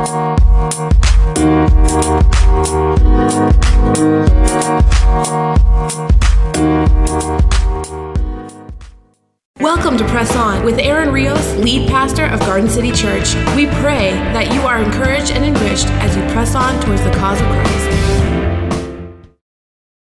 Welcome to Press On with Aaron Rios, lead pastor of Garden City Church. We pray that you are encouraged and enriched as you press on towards the cause of Christ.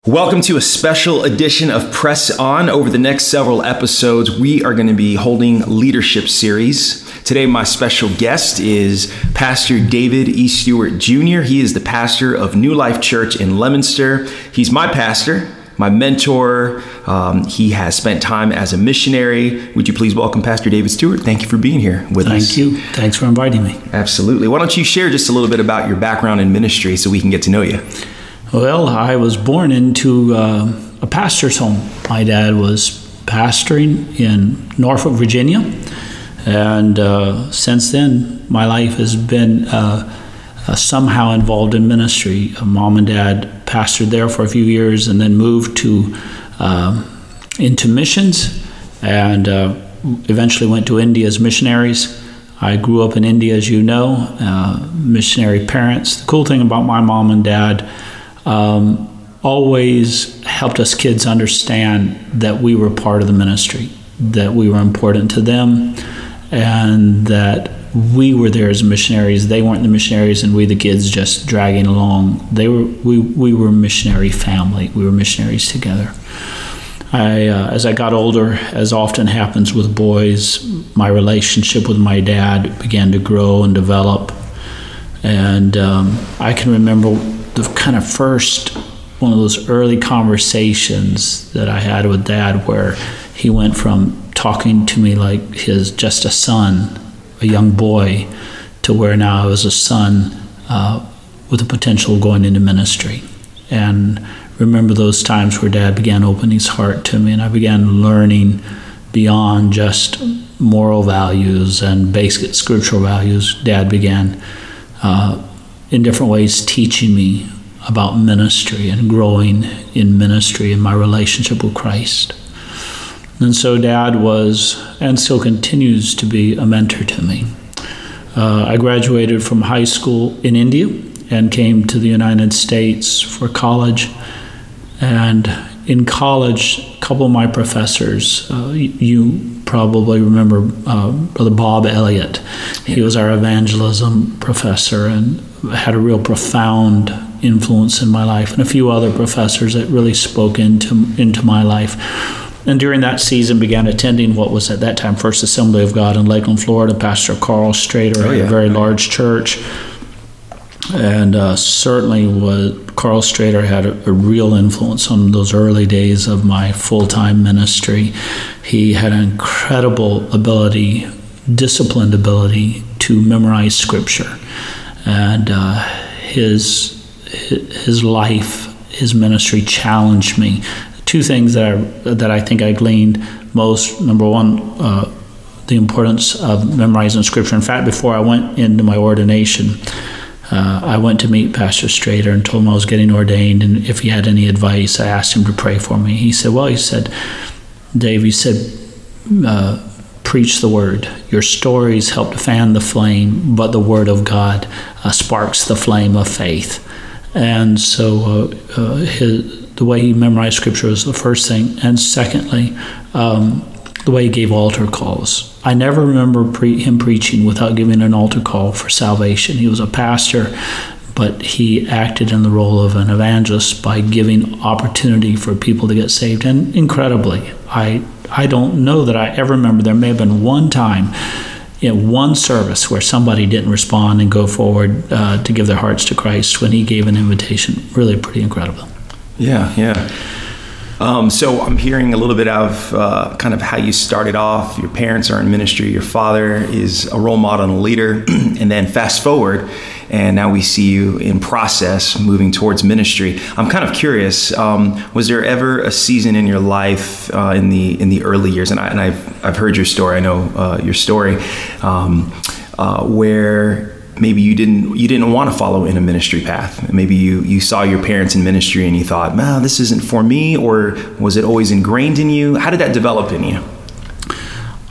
Welcome to a special edition of Press On. Over the next several episodes, we are going to be holding leadership series. Today, my special guest is Pastor David E. Stewart Jr. He is the pastor of New Life Church in Leominster. He's my pastor, my mentor. Um, he has spent time as a missionary. Would you please welcome Pastor David Stewart? Thank you for being here with Thank us. Thank you. Thanks for inviting me. Absolutely. Why don't you share just a little bit about your background in ministry so we can get to know you? Well, I was born into uh, a pastor's home. My dad was pastoring in Norfolk, Virginia, and uh, since then, my life has been uh, uh, somehow involved in ministry. Mom and dad pastored there for a few years, and then moved to uh, into missions, and uh, eventually went to India as missionaries. I grew up in India, as you know, uh, missionary parents. The cool thing about my mom and dad um, always helped us kids understand that we were part of the ministry, that we were important to them, and that we were there as missionaries. They weren't the missionaries, and we, the kids, just dragging along. They were we we were missionary family. We were missionaries together. I, uh, as I got older, as often happens with boys, my relationship with my dad began to grow and develop. And um, I can remember the kind of first one of those early conversations that I had with dad where he went from talking to me like his just a son, a young boy, to where now I was a son uh, with the potential of going into ministry. And remember those times where dad began opening his heart to me and I began learning beyond just moral values and basic scriptural values. Dad began uh, in different ways teaching me about ministry and growing in ministry and my relationship with Christ. And so, Dad was and still continues to be a mentor to me. Uh, I graduated from high school in India and came to the United States for college. And in college, a couple of my professors, uh, you probably remember uh, Brother Bob Elliott. He was our evangelism professor and had a real profound influence in my life, and a few other professors that really spoke into into my life. And during that season, began attending what was at that time First Assembly of God in Lakeland, Florida. Pastor Karl Strader Oh, had yeah. a very large church, and uh, certainly was Karl Strader had a, a real influence on those early days of my full time ministry. He had an incredible ability, disciplined ability to memorize scripture, and uh, his his life, his ministry challenged me. Two things that I, that I think I gleaned most. Number one. Uh, the importance of memorizing scripture. In fact, before I went into my ordination, uh, I went to meet Pastor Strader and told him I was getting ordained, and if he had any advice, I asked him to pray for me. He said, "Well," he said, "Dave," he said, uh, "preach the word. Your stories help to fan the flame, but the word of God uh, sparks the flame of faith." And so, uh, uh, his, the way he memorized scripture was the first thing, and secondly. Um, the way he gave altar calls. I never remember pre- him preaching without giving an altar call for salvation. He was a pastor, but he acted in the role of an evangelist by giving opportunity for people to get saved. And incredibly, I I don't know that I ever remember. There may have been one time in one service where somebody didn't respond and go forward uh, to give their hearts to Christ when he gave an invitation. Really, pretty incredible. Yeah, yeah. Um, so I'm hearing a little bit of uh, kind of how you started off. Your parents are in ministry. Your father is a role model and a leader. and then fast forward, and now we see you in process moving towards ministry. I'm kind of curious. Um, was there ever a season in your life uh, in the in the early years? And, I, and I've I've heard your story. I know uh, your story um, uh, where maybe you didn't you didn't want to follow in a ministry path maybe you you saw your parents in ministry and you thought man this isn't for me or was it always ingrained in you how did that develop in you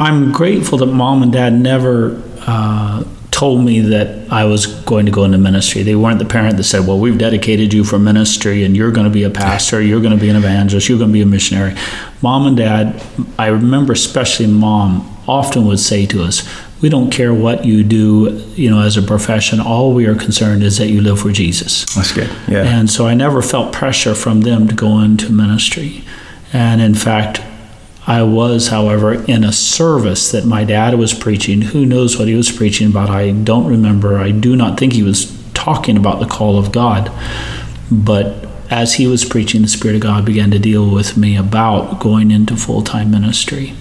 I'm grateful that mom and dad never uh, told me that I was going to go into ministry. They weren't the parent that said, Well, we've dedicated you for ministry and you're going to be a pastor, you're going to be an evangelist, you're going to be a missionary. Mom and dad, I remember especially mom, often would say to us, We don't care what you do, you know, as a profession. All we are concerned is that you live for Jesus. That's good. Yeah. And so I never felt pressure from them to go into ministry. And in fact, I was, however, in a service that my dad was preaching. Who knows what he was preaching about? I don't remember. I do not think he was talking about the call of God. But as he was preaching, the Spirit of God began to deal with me about going into full time ministry.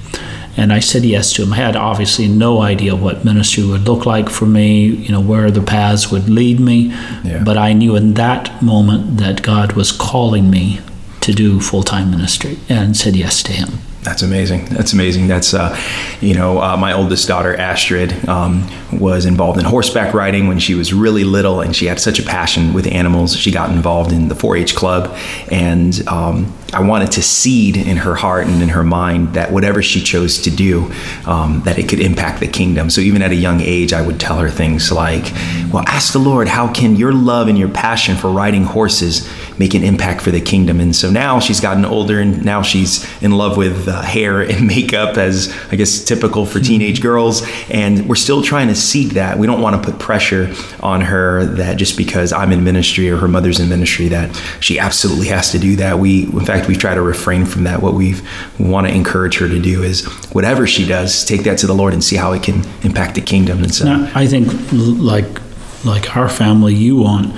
And I said yes to him. I had obviously no idea what ministry would look like for me, you know, where the paths would lead me. Yeah. But I knew in that moment that God was calling me to do full time ministry and said yes to him. That's amazing. That's amazing. That's, uh, you know, uh, my oldest daughter, Astrid, um, was involved in horseback riding when she was really little, and she had such a passion with animals. She got involved in the 4 H club, and um, I wanted to seed in her heart and in her mind that whatever she chose to do, um, that it could impact the kingdom. So even at a young age, I would tell her things like, "Well, ask the Lord, how can your love and your passion for riding horses make an impact for the kingdom?" And so now she's gotten older, and now she's in love with uh, hair and makeup, as I guess typical for teenage girls. And we're still trying to seed that. We don't want to put pressure on her that just because I'm in ministry or her mother's in ministry that she absolutely has to do that. We, in fact fact, we try to refrain from that. What we want to encourage her to do is whatever she does, take that to the Lord and see how it can impact the kingdom. And so, now, I think like like our family, you want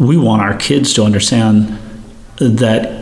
we want our kids to understand that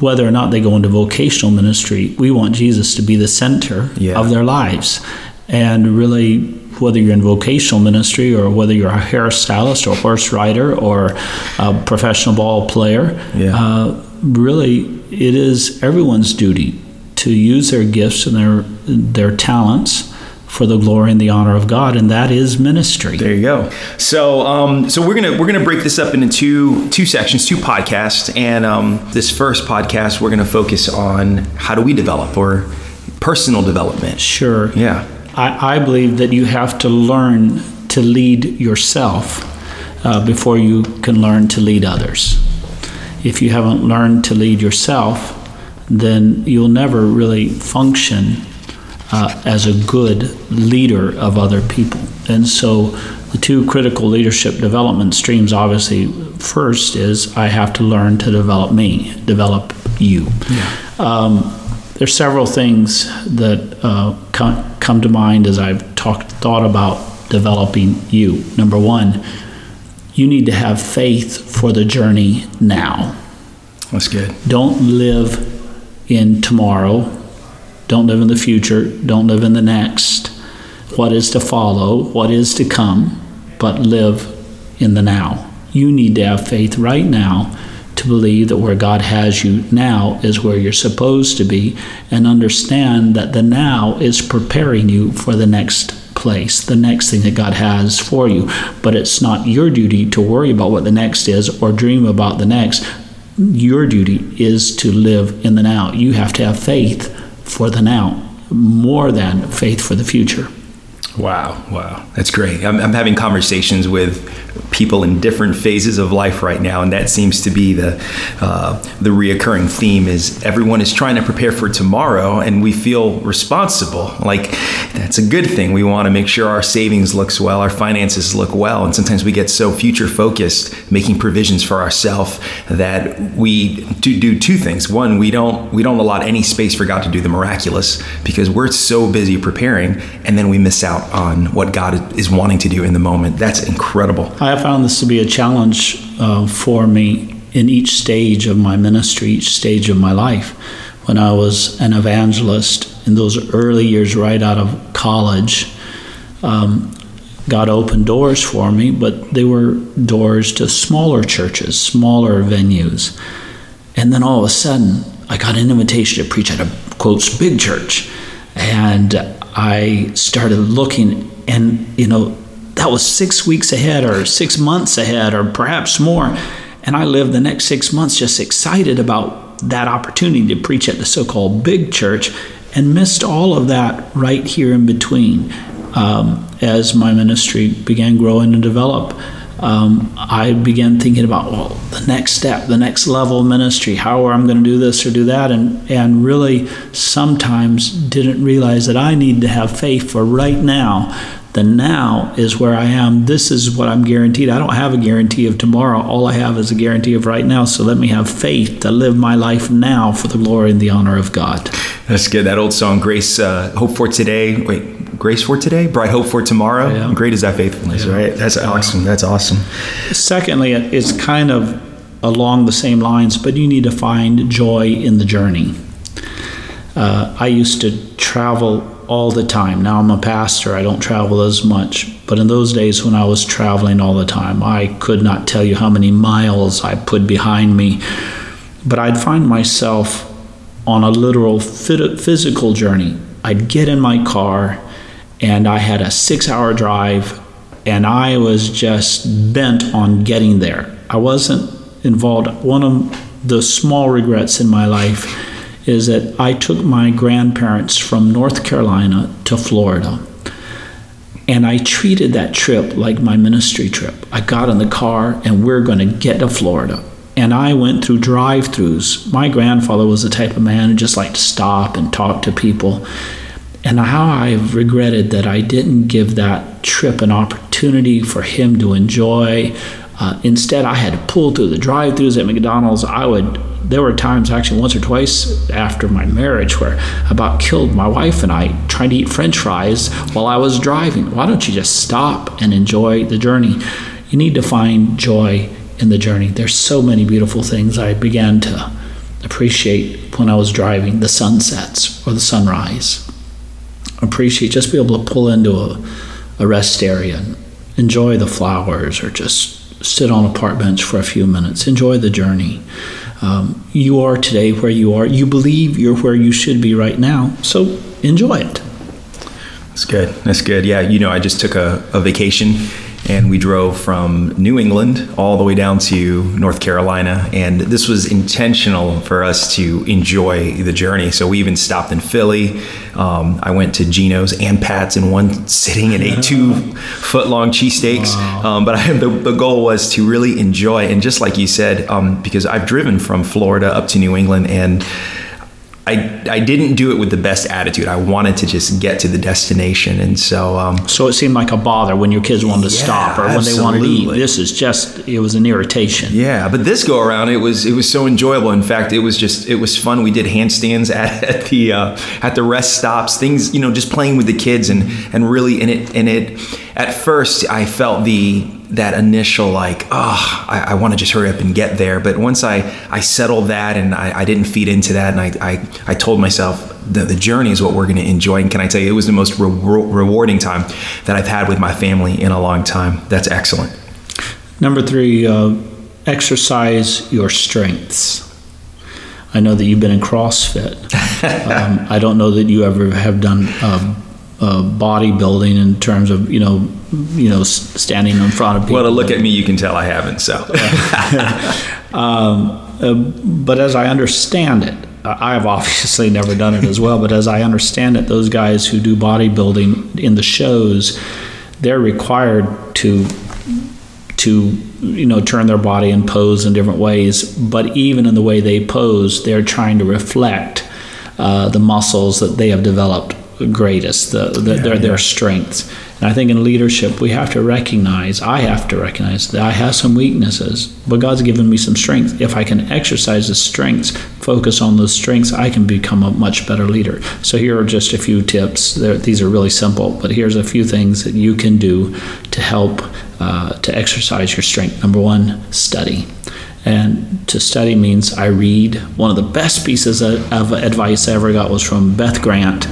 whether or not they go into vocational ministry, we want Jesus to be the center Yeah. of their lives. And really, whether you're in vocational ministry or whether you're a hairstylist or horse rider or a professional ball player, Yeah. uh, really, it is everyone's duty to use their gifts and their their talents for the glory and the honor of God, and that is ministry. There you go. So, um, so we're gonna we're gonna break this up into two two sections, two podcasts, and um, this first podcast we're gonna focus on how do we develop or personal development. Sure. Yeah. I, I believe that you have to learn to lead yourself uh, before you can learn to lead others. If you haven't learned to lead yourself, then you'll never really function uh, as a good leader of other people. And so, the two critical leadership development streams obviously, first is I have to learn to develop me, develop you. Um, there's several things that uh, come, come to mind as I've talked, thought about developing you. Number one, you need to have faith for the journey now. That's good. Don't live in tomorrow. Don't live in the future. Don't live in the next. What is to follow, what is to come, but live in the now. You need to have faith right now to believe that where God has you now is where you're supposed to be and understand that the now is preparing you for the next place, the next thing that God has for you. But it's not your duty to worry about what the next is or dream about the next. Your duty is to live in the now. You have to have faith for the now more than faith for the future. Wow, wow, that's great. I'm, I'm having conversations with people in different phases of life right now, and that seems to be the uh, the reoccurring theme. Is everyone is trying to prepare for tomorrow, and we feel responsible. Like that's a good thing. We want to make sure our savings looks well, our finances look well, and sometimes we get so future focused, making provisions for ourselves that we do do two things. One, we don't we don't allot any space for God to do the miraculous because we're so busy preparing, and then we miss out on what God is wanting to do in the moment. That's incredible. I found this to be a challenge uh, for me in each stage of my ministry, each stage of my life. When I was an evangelist in those early years, right out of college, um, God opened doors for me, but they were doors to smaller churches, smaller venues. And then all of a sudden, I got an invitation to preach at a quotes big church. And I started looking, and you know, that was six weeks ahead, or six months ahead, or perhaps more. And I lived the next six months just excited about that opportunity to preach at the so called big church and missed all of that right here in between. um, as my ministry began growing and develop, um, I began thinking about well the next step, the next level of ministry, how I'm going to do this or do that, and and really sometimes didn't realize that I need to have faith for right now the now is where I am. This is what I'm guaranteed. I don't have a guarantee of tomorrow. All I have is a guarantee of right now. So let me have faith to live my life now for the glory and the honor of God. That's good. That old song, Grace, uh, Hope for Today. Wait, Grace for Today? Bright Hope for Tomorrow? Yeah. Great is that faithfulness, yeah. right? That's awesome. That's awesome. Secondly, it's kind of along the same lines, but you need to find joy in the journey. Uh, I used to travel all the time. Now I'm a pastor, I don't travel as much. But in those days when I was traveling all the time, I could not tell you how many miles I put behind me. But I'd find myself on a literal physical journey. I'd get in my car and I had a six hour drive and I was just bent on getting there. I wasn't involved. One of the small regrets in my life is that I took my grandparents from North Carolina to Florida. And I treated that trip like my ministry trip. I got in the car and we're going to get to Florida. And I went through drive throughs. My grandfather was the type of man who just liked to stop and talk to people. And how I've regretted that I didn't give that trip an opportunity for him to enjoy. Uh, instead, I had to pull through the drive throughs at McDonald's. I would there were times, actually, once or twice after my marriage, where I about killed my wife and I trying to eat French fries while I was driving. Why don't you just stop and enjoy the journey? You need to find joy in the journey. There's so many beautiful things I began to appreciate when I was driving the sunsets or the sunrise. Appreciate just be able to pull into a, a rest area and enjoy the flowers or just sit on a park bench for a few minutes. Enjoy the journey. Um, you are today where you are. You believe you're where you should be right now. So enjoy it. That's good. That's good. Yeah, you know, I just took a, a vacation and we drove from New England all the way down to North Carolina. And this was intentional for us to enjoy the journey. So we even stopped in Philly. Um, I went to Geno's and Pat's in one sitting and ate two foot long cheesesteaks. Wow. Um, but I, the, the, goal was to really enjoy. And just like you said, um, because I've driven from Florida up to New England and I, I didn't do it with the best attitude. I wanted to just get to the destination, and so um, so it seemed like a bother when your kids wanted to yeah, stop or when absolutely. they wanted to eat. This is just it was an irritation. Yeah, but this go around it was it was so enjoyable. In fact, it was just it was fun. We did handstands at, at the uh, at the rest stops, things you know, just playing with the kids and and really and it and it. At first, I felt the that initial like oh i, I want to just hurry up and get there. But once i i settled that and i, I didn't feed into that and i i, I told myself that the journey is what we're going to enjoy. And can i tell you it was the most re- rewarding time that i've had with my family in a long time. That's excellent. Number three uh, exercise your strengths. I know that you've been in CrossFit. um, I don't know that you ever have done um, uh, bodybuilding in terms of you know you know standing in front of people. Well, to look at me, you can tell I haven't. So, um, uh, but as I understand it, I have obviously never done it as well. But as I understand it, those guys who do bodybuilding in the shows, they're required to to you know turn their body and pose in different ways. But even in the way they pose, they're trying to reflect uh, the muscles that they have developed greatest, the, the, yeah, their, yeah. their strengths. And I think in leadership, we have to recognize, I have to recognize that I have some weaknesses, but God's given me some strength. If I can exercise the strengths, focus on those strengths, I can become a much better leader. So here are just a few tips. They're, these are really simple, but here's a few things that you can do to help uh, to exercise your strength. Number one, study. And to study means I read. One of the best pieces of, of advice I ever got was from Beth Grant,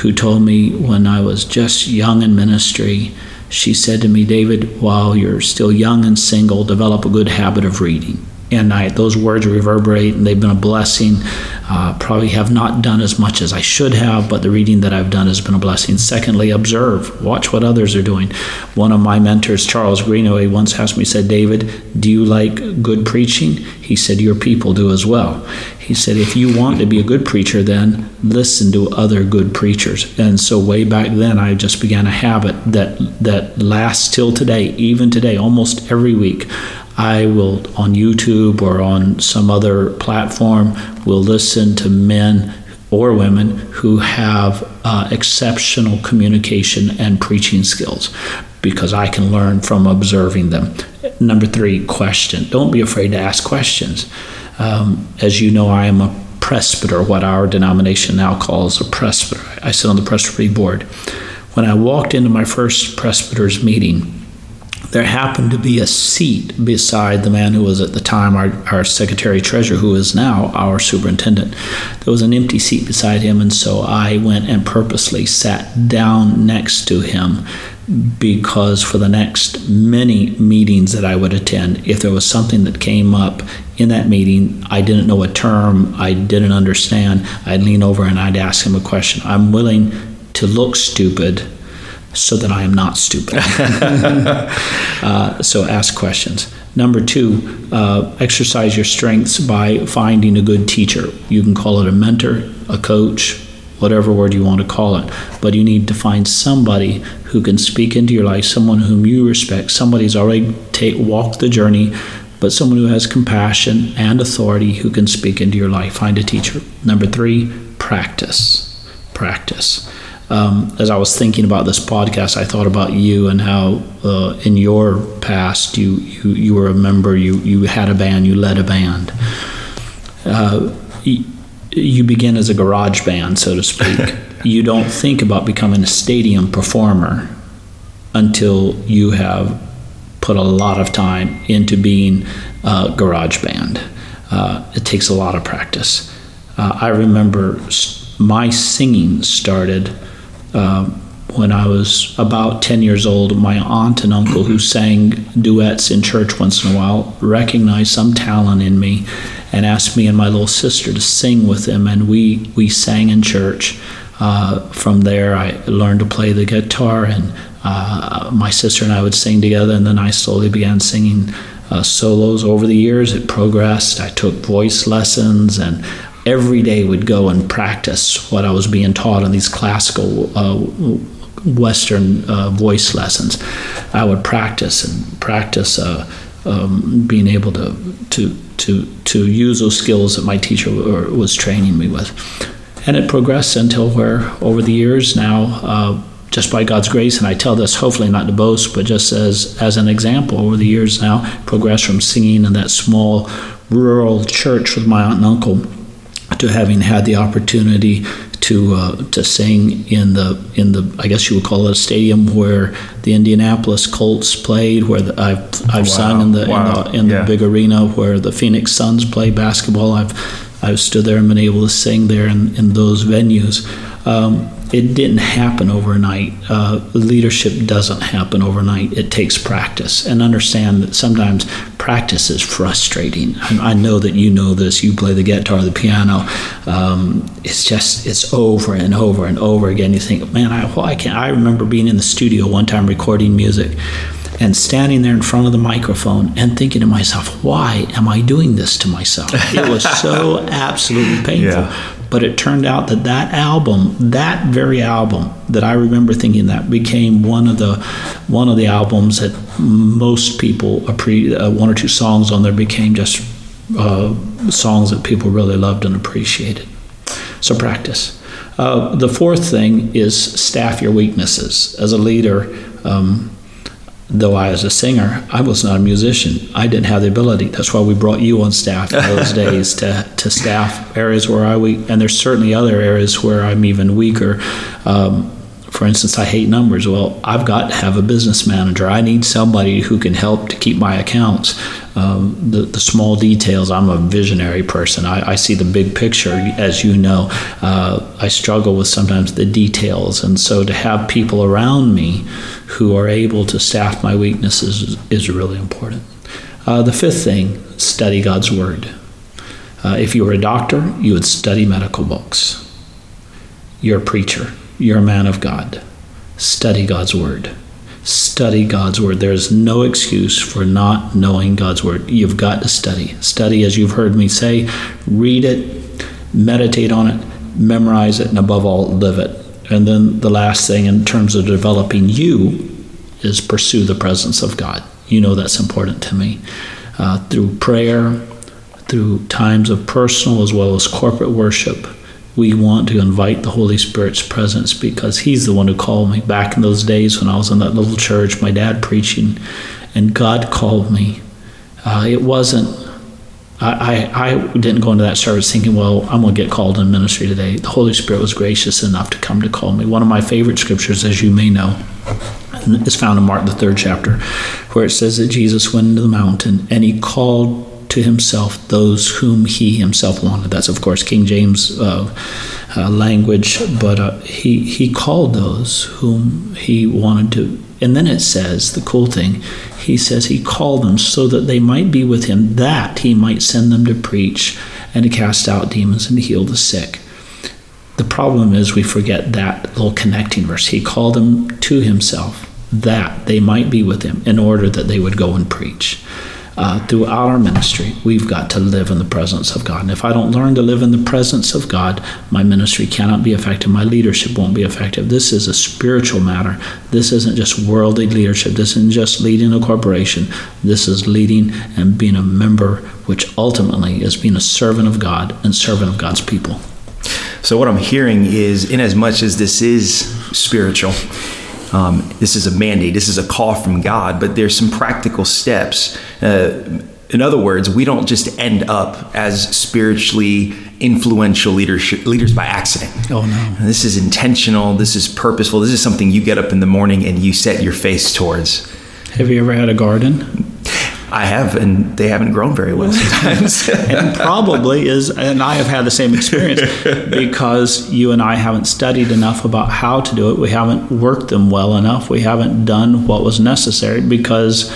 who told me when I was just young in ministry, she said to me, David, while you're still young and single, develop a good habit of reading. And I, those words reverberate, and they've been a blessing Uh, probably have not done as much as I should have, but the reading that I've done has been a blessing. Secondly, observe, watch what others are doing. One of my mentors, Charles Greenaway, once asked me, said, David, do you like good preaching? He said, Your people do as well. He said, If you want to be a good preacher, then listen to other good preachers. And so, way back then, I just began a habit that, that lasts till today, even today, almost every week. I will, on YouTube or on some other platform, will listen to men or women who have uh, exceptional communication and preaching skills because I can learn from observing them. Number three, question. Don't be afraid to ask questions. Um, as you know, I am a presbyter, what our denomination now calls a presbyter. I sit on the presbytery board. When I walked into my first presbyter's meeting, there happened to be a seat beside the man who was at the time our, our secretary treasurer, who is now our superintendent. There was an empty seat beside him, and so I went and purposely sat down next to him because for the next many meetings that I would attend, if there was something that came up in that meeting, I didn't know a term, I didn't understand, I'd lean over and I'd ask him a question. I'm willing to look stupid so that I am not stupid. uh, so ask questions. Number two, uh, exercise your strengths by finding a good teacher. You can call it a mentor, a coach, whatever word you want to call it. But you need to find somebody who can speak into your life, someone whom you respect, somebody who's already take, walked the journey, but someone who has compassion and authority who can speak into your life. Find a teacher. Number three, practice. Practice um, as I was thinking about this podcast, I thought about you and how uh, in your past you, you you were a member, you you had a band, you led a band. Uh, you, you begin as a garage band, so to speak. you don't think about becoming a stadium performer until you have put a lot of time into being a garage band. Uh, it takes a lot of practice. Uh, I remember my singing started um, when I was about 10 years old, my aunt and uncle, who sang duets in church once in a while, recognized some talent in me and asked me and my little sister to sing with them. And we, we sang in church. Uh, from there, I learned to play the guitar, and uh, my sister and I would sing together. And then I slowly began singing uh, solos. Over the years, it progressed. I took voice lessons and every day would go and practice what I was being taught in these classical uh, Western uh, voice lessons. I would practice and practice uh, um, being able to, to, to, to use those skills that my teacher was training me with. And it progressed until where, over the years now, uh, just by God's grace, and I tell this hopefully not to boast, but just as, as an example, over the years now, progressed from singing in that small rural church with my aunt and uncle to having had the opportunity to uh, to sing in the in the I guess you would call it a stadium where the Indianapolis Colts played, where the, I've I've wow. sung in the wow. in, the, in yeah. the big arena where the Phoenix Suns play basketball. I've I've stood there and been able to sing there in, in those venues. Um, it didn't happen overnight. Uh, leadership doesn't happen overnight. It takes practice. And understand that sometimes practice is frustrating. I, I know that you know this. You play the guitar, the piano. Um, it's just, it's over and over and over again. You think, man, I, why can't I remember being in the studio one time recording music and standing there in front of the microphone and thinking to myself, why am I doing this to myself? It was so absolutely painful. Yeah. But it turned out that that album, that very album that I remember thinking that became one of the one of the albums that most people appre- uh, one or two songs on there became just uh, songs that people really loved and appreciated. So practice. Uh, the fourth thing is staff your weaknesses. As a leader, um, though I was a singer, I was not a musician. I didn't have the ability. That's why we brought you on staff in those days to, to staff areas where I weak. And there's certainly other areas where I'm even weaker. Um, for instance, I hate numbers. Well, I've got to have a business manager. I need somebody who can help to keep my accounts. Um, the, the small details, I'm a visionary person. I, I see the big picture, as you know. Uh, I struggle with sometimes the details. And so to have people around me who are able to staff my weaknesses is, is really important. Uh, the fifth thing, study God's Word. Uh, if you were a doctor, you would study medical books. You're a preacher, you're a man of God. Study God's Word. Study God's Word. There's no excuse for not knowing God's Word. You've got to study. Study, as you've heard me say, read it, meditate on it, memorize it, and above all, live it. And then the last thing in terms of developing you is pursue the presence of God. You know that's important to me. Uh, through prayer, through times of personal as well as corporate worship, we want to invite the Holy Spirit's presence because He's the one who called me back in those days when I was in that little church, my dad preaching, and God called me. Uh, it wasn't I, I, I didn't go into that service thinking, well, I'm going to get called in ministry today. The Holy Spirit was gracious enough to come to call me. One of my favorite scriptures, as you may know, is found in Mark, the third chapter, where it says that Jesus went into the mountain and he called to himself those whom he himself wanted. That's, of course, King James uh, uh, language, but uh, he, he called those whom he wanted to. And then it says, the cool thing, he says he called them so that they might be with him, that he might send them to preach and to cast out demons and to heal the sick. The problem is we forget that little connecting verse. He called them to himself that they might be with him in order that they would go and preach uh, throughout our ministry, we've got to live in the presence of God. And if I don't learn to live in the presence of God, my ministry cannot be effective. My leadership won't be effective. This is a spiritual matter. This isn't just worldly leadership. This isn't just leading a corporation. This is leading and being a member, which ultimately is being a servant of God and servant of God's people. So, what I'm hearing is, in as much as this is spiritual, um, this is a mandate, this is a call from God, but there's some practical steps. Uh, in other words, we don't just end up as spiritually influential leadership, leaders by accident. Oh, no. This is intentional, this is purposeful, this is something you get up in the morning and you set your face towards. Have you ever had a garden? I have, and they haven't grown very well sometimes. and probably is, and I have had the same experience because you and I haven't studied enough about how to do it. We haven't worked them well enough. We haven't done what was necessary because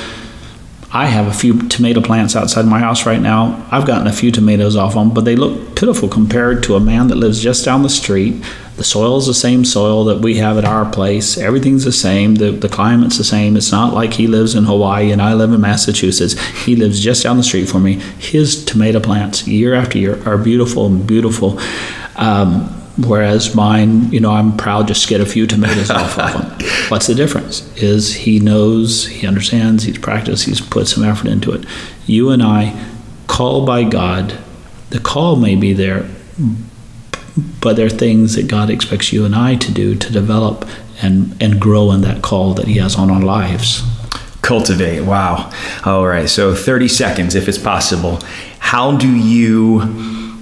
I have a few tomato plants outside my house right now. I've gotten a few tomatoes off them, but they look pitiful compared to a man that lives just down the street. The soil is the same soil that we have at our place. Everything's the same. The, the climate's the same. It's not like he lives in Hawaii and I live in Massachusetts. He lives just down the street from me. His tomato plants, year after year, are beautiful and beautiful. Um, whereas mine, you know, I'm proud just to get a few tomatoes off of them. What's the difference? Is he knows, he understands, he's practiced, he's put some effort into it. You and I, called by God, the call may be there, but there are things that God expects you and I to do to develop and, and grow in that call that He has on our lives. Cultivate. Wow. All right. So 30 seconds, if it's possible. How do you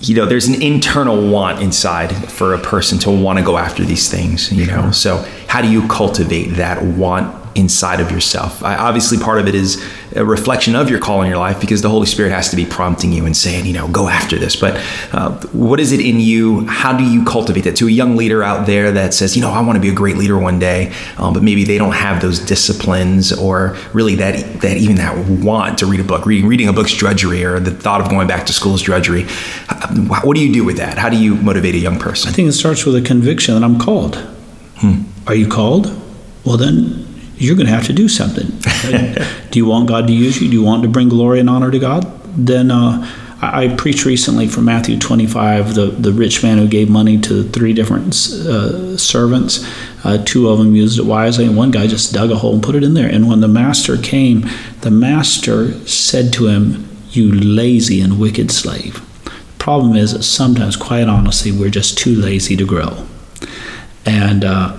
you know there's an internal want inside for a person to want to go after these things you know so how do you cultivate that want inside of yourself. I, obviously part of it is a reflection of your call in your life because the holy spirit has to be prompting you and saying you know go after this. But uh, what is it in you? How do you cultivate that? To a young leader out there that says you know i want to be a great leader one day um, but maybe they don't have those disciplines or really that that even that want to read a book. Reading reading a book's drudgery or the thought of going back to school is drudgery what do you do with that? How do you motivate a young person? I think it starts with a conviction that I'm called. Hmm. Are you called? Well, then you're going to have to do something. do you want God to use you? Do you want to bring glory and honor to God? Then uh, I, I preached recently from Matthew 25, the, the rich man who gave money to three different uh, servants. Uh, two of them used it wisely, and one guy just dug a hole and put it in there. And when the master came, the master said to him, You lazy and wicked slave. The problem is that sometimes, quite honestly, we're just too lazy to grow. And uh,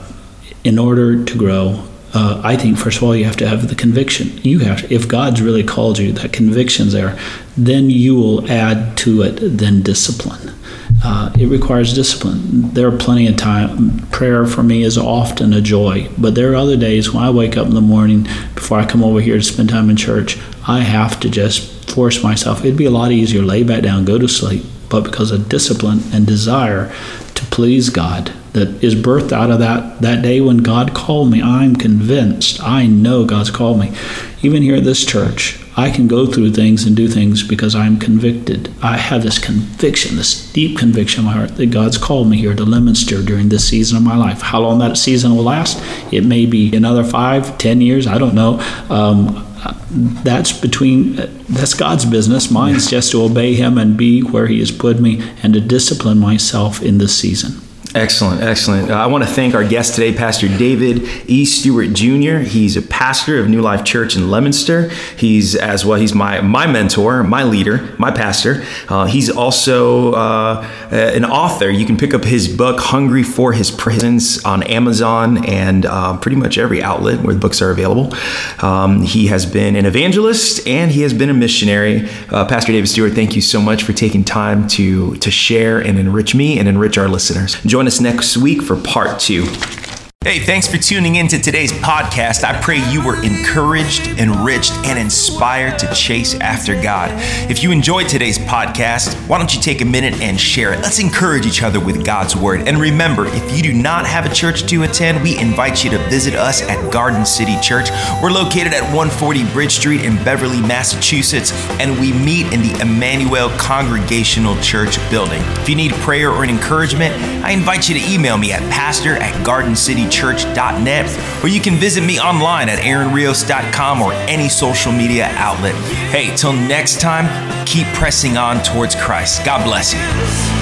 in order to grow, uh, I think first of all you have to have the conviction. You have, to, if God's really called you, that conviction's there, then you will add to it then discipline. Uh, it requires discipline. There are plenty of time. Prayer for me is often a joy, but there are other days when I wake up in the morning before I come over here to spend time in church. I have to just force myself. It'd be a lot easier lay back down, go to sleep, but because of discipline and desire to please God that is birthed out of that that day when God called me, I'm convinced. I know God's called me. Even here at this church, I can go through things and do things because I'm convicted. I have this conviction, this deep conviction in my heart that God's called me here to Leominster during this season of my life. How long that season will last, it may be another five, ten years, I don't know. Um, that's between that's God's business. Mine's just to obey Him and be where He has put me and to discipline myself in this season. Excellent, excellent. Uh, I want to thank our guest today, Pastor David E. Stewart Jr. He's a pastor of New Life Church in Leominster. He's as well. He's my my mentor, my leader, my pastor. Uh, he's also uh, an author. You can pick up his book, "Hungry for His Presence," on Amazon and uh, pretty much every outlet where the books are available. Um, he has been an evangelist and he has been a missionary. Uh, pastor David Stewart, thank you so much for taking time to to share and enrich me and enrich our listeners. Us next week for part two. Hey, thanks for tuning in to today's podcast. I pray you were encouraged, enriched, and inspired to chase after God. If you enjoyed today's podcast, why don't you take a minute and share it? Let's encourage each other with God's Word. And remember, if you do not have a church to attend, we invite you to visit us at Garden City Church. We're located at 140 Bridge Street in Beverly, Massachusetts, and we meet in the Emmanuel Congregational Church building. If you need prayer or an encouragement, I invite you to email me at pastor at gardencitychurch.com church.net, or you can visit me online at aaronrios.com or any social media outlet. Hey, till next time, keep pressing on towards Christ. God bless you.